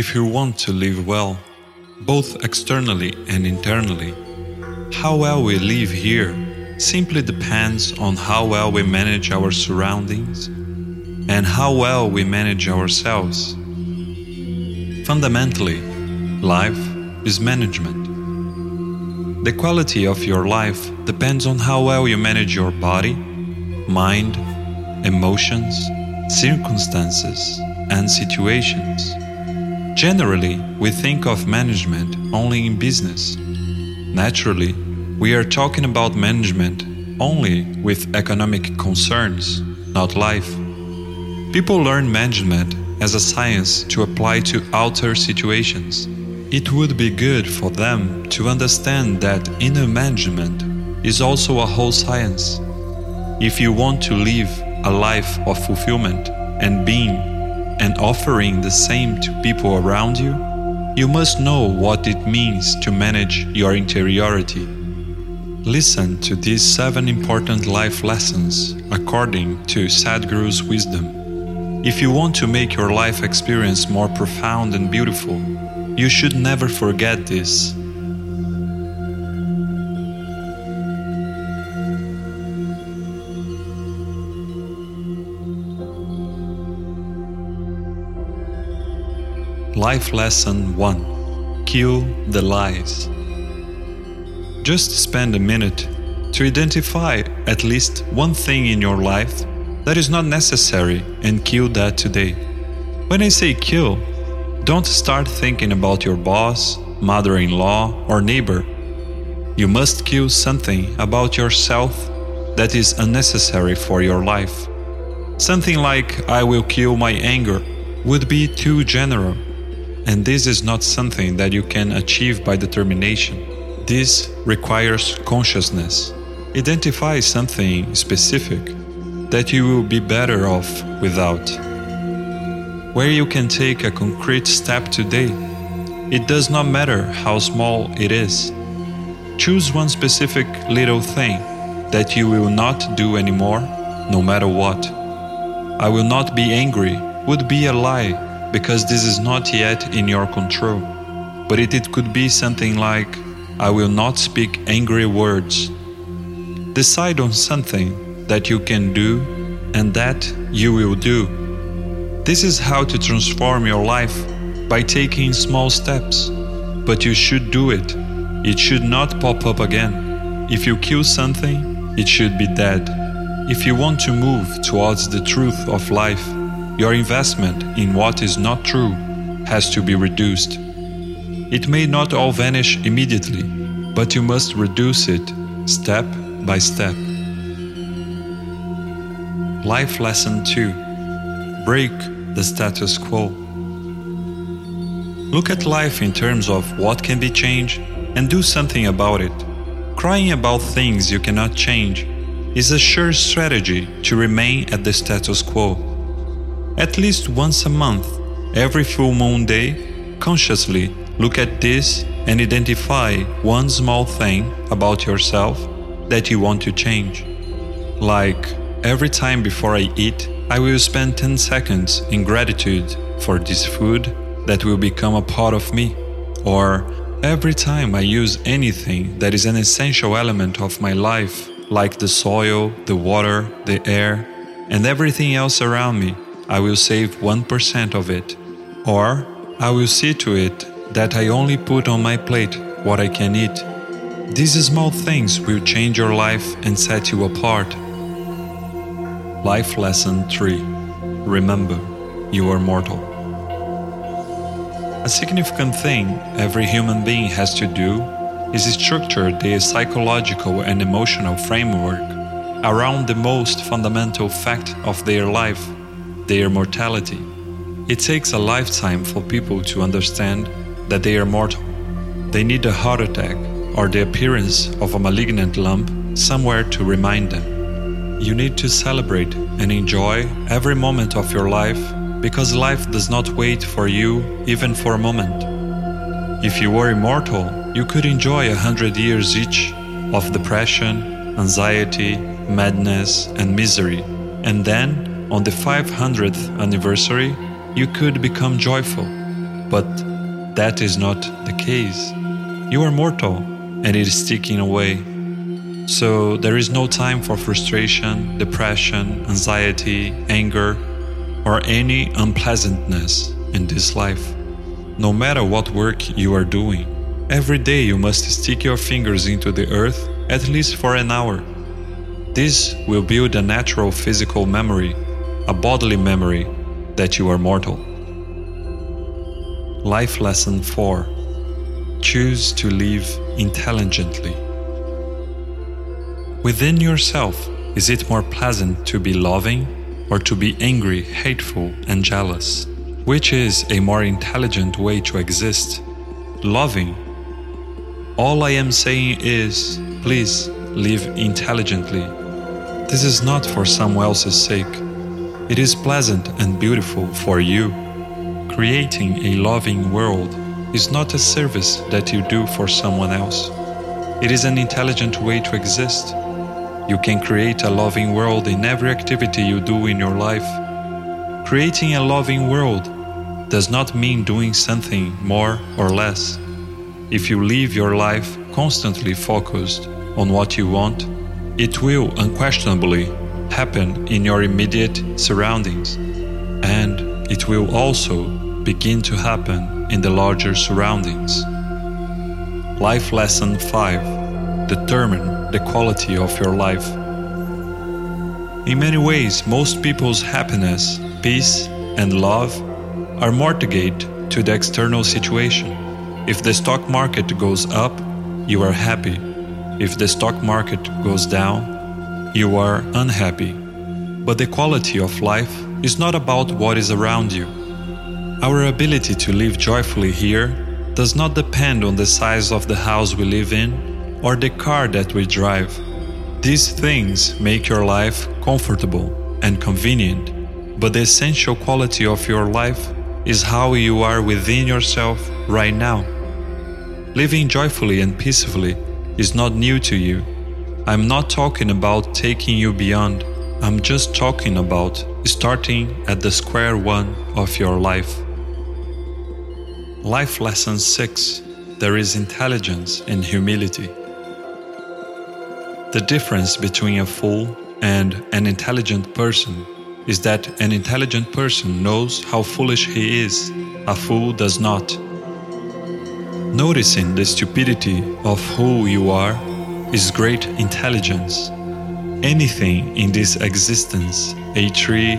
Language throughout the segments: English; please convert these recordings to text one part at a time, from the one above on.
If you want to live well, both externally and internally, how well we live here simply depends on how well we manage our surroundings and how well we manage ourselves. Fundamentally, life is management. The quality of your life depends on how well you manage your body, mind, emotions, circumstances, and situations. Generally, we think of management only in business. Naturally, we are talking about management only with economic concerns, not life. People learn management as a science to apply to outer situations. It would be good for them to understand that inner management is also a whole science. If you want to live a life of fulfillment and being and offering the same to people around you, you must know what it means to manage your interiority. Listen to these seven important life lessons according to Sadhguru's wisdom. If you want to make your life experience more profound and beautiful, you should never forget this. Life Lesson 1 Kill the Lies. Just spend a minute to identify at least one thing in your life that is not necessary and kill that today. When I say kill, don't start thinking about your boss, mother in law, or neighbor. You must kill something about yourself that is unnecessary for your life. Something like, I will kill my anger, would be too general and this is not something that you can achieve by determination. This requires consciousness. Identify something specific that you will be better off without. Where you can take a concrete step today. It does not matter how small it is. Choose one specific little thing that you will not do anymore, no matter what. I will not be angry would be a lie because this is not yet in your control. But it, it could be something like, I will not speak angry words. Decide on something that you can do and that you will do. This is how to transform your life by taking small steps. But you should do it. It should not pop up again. If you kill something, it should be dead. If you want to move towards the truth of life, your investment in what is not true has to be reduced. It may not all vanish immediately, but you must reduce it step by step. Life Lesson 2 Break the status quo. Look at life in terms of what can be changed and do something about it. Crying about things you cannot change is a sure strategy to remain at the status quo. At least once a month, every full moon day, consciously look at this and identify one small thing about yourself that you want to change. Like, every time before I eat, I will spend 10 seconds in gratitude for this food that will become a part of me. Or, every time I use anything that is an essential element of my life, like the soil, the water, the air, and everything else around me, I will save 1% of it. Or I will see to it that I only put on my plate what I can eat. These small things will change your life and set you apart. Life Lesson 3 Remember, you are mortal. A significant thing every human being has to do is structure their psychological and emotional framework around the most fundamental fact of their life their mortality. It takes a lifetime for people to understand that they are mortal. They need a heart attack or the appearance of a malignant lump somewhere to remind them. You need to celebrate and enjoy every moment of your life because life does not wait for you even for a moment. If you were immortal, you could enjoy a hundred years each of depression, anxiety, madness, and misery, and then on the 500th anniversary, you could become joyful. But that is not the case. You are mortal and it is ticking away. So there is no time for frustration, depression, anxiety, anger, or any unpleasantness in this life. No matter what work you are doing, every day you must stick your fingers into the earth at least for an hour. This will build a natural physical memory, a bodily memory that you are mortal. Life Lesson 4 Choose to live intelligently. Within yourself, is it more pleasant to be loving or to be angry, hateful, and jealous? Which is a more intelligent way to exist? Loving. All I am saying is please live intelligently. This is not for someone else's sake. It is pleasant and beautiful for you. Creating a loving world is not a service that you do for someone else. It is an intelligent way to exist. You can create a loving world in every activity you do in your life. Creating a loving world does not mean doing something more or less. If you live your life constantly focused on what you want, it will unquestionably happen in your immediate surroundings, and it will also begin to happen in the larger surroundings. Life Lesson 5 Determine the quality of your life. In many ways, most people's happiness, peace, and love are mortgaged to the external situation. If the stock market goes up, you are happy. If the stock market goes down, you are unhappy. But the quality of life is not about what is around you our ability to live joyfully here does not depend on the size of the house we live in or the car that we drive. These things make your life comfortable and convenient, but the essential quality of your life is how you are within yourself right now. Living joyfully and peacefully is not new to you. I'm not talking about taking you beyond, I'm just talking about starting at the square one of your life. Life Lesson 6 There is intelligence in humility. The difference between a fool and an intelligent person is that an intelligent person knows how foolish he is, a fool does not. Noticing the stupidity of who you are is great intelligence. Anything in this existence, a tree,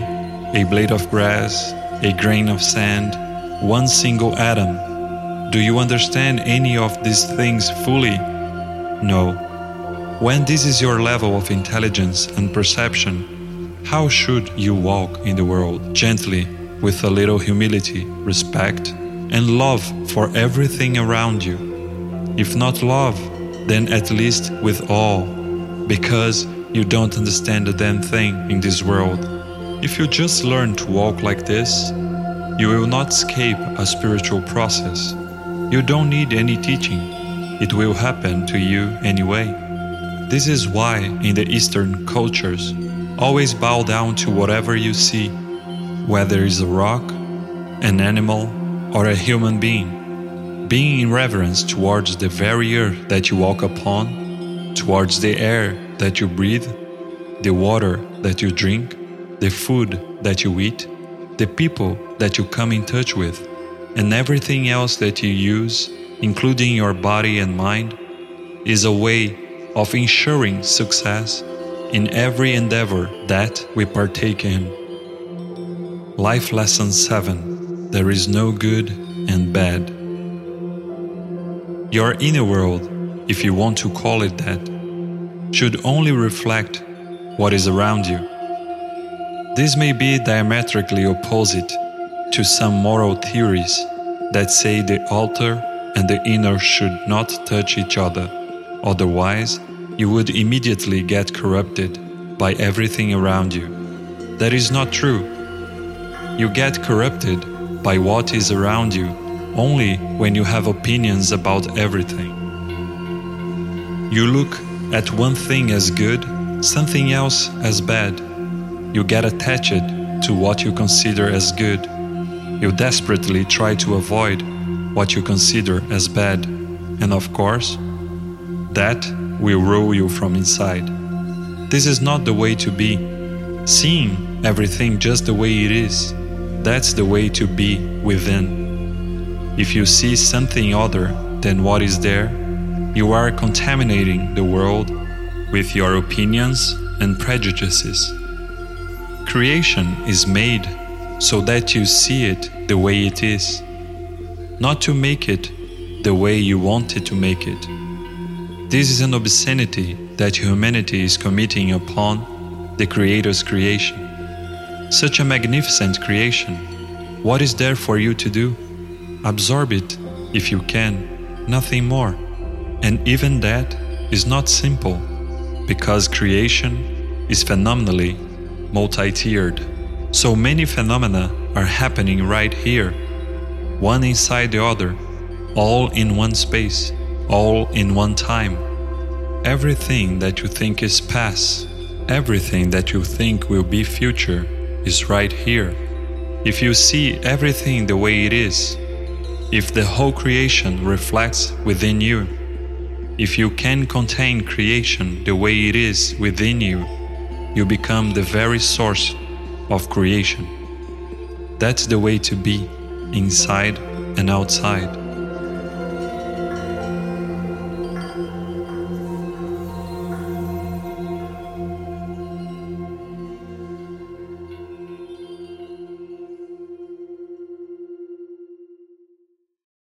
a blade of grass, a grain of sand, one single atom. Do you understand any of these things fully? No. When this is your level of intelligence and perception, how should you walk in the world gently, with a little humility, respect, and love for everything around you? If not love, then at least with awe, because you don't understand a damn thing in this world. If you just learn to walk like this, you will not escape a spiritual process. You don't need any teaching, it will happen to you anyway. This is why, in the Eastern cultures, always bow down to whatever you see, whether it's a rock, an animal, or a human being. Being in reverence towards the very earth that you walk upon, towards the air that you breathe, the water that you drink, the food that you eat, the people that you come in touch with, and everything else that you use, including your body and mind, is a way of ensuring success in every endeavor that we partake in. Life Lesson 7 There is no good and bad. Your inner world, if you want to call it that, should only reflect what is around you. This may be diametrically opposite to some moral theories that say the outer and the inner should not touch each other, otherwise, you would immediately get corrupted by everything around you. That is not true. You get corrupted by what is around you only when you have opinions about everything. You look at one thing as good, something else as bad you get attached to what you consider as good. you desperately try to avoid what you consider as bad, and of course, that will rule you from inside. This is not the way to be. Seeing everything just the way it is, that's the way to be within. If you see something other than what is there, you are contaminating the world with your opinions and prejudices. Creation is made so that you see it the way it is, not to make it the way you wanted to make it. This is an obscenity that humanity is committing upon the Creator's creation. Such a magnificent creation. What is there for you to do? Absorb it if you can, nothing more. And even that is not simple, because creation is phenomenally multi tiered. So many phenomena are happening right here, one inside the other, all in one space all in one time. Everything that you think is past, everything that you think will be future, is right here. If you see everything the way it is, if the whole creation reflects within you, if you can contain creation the way it is within you, you become the very source of creation. That's the way to be, inside and outside.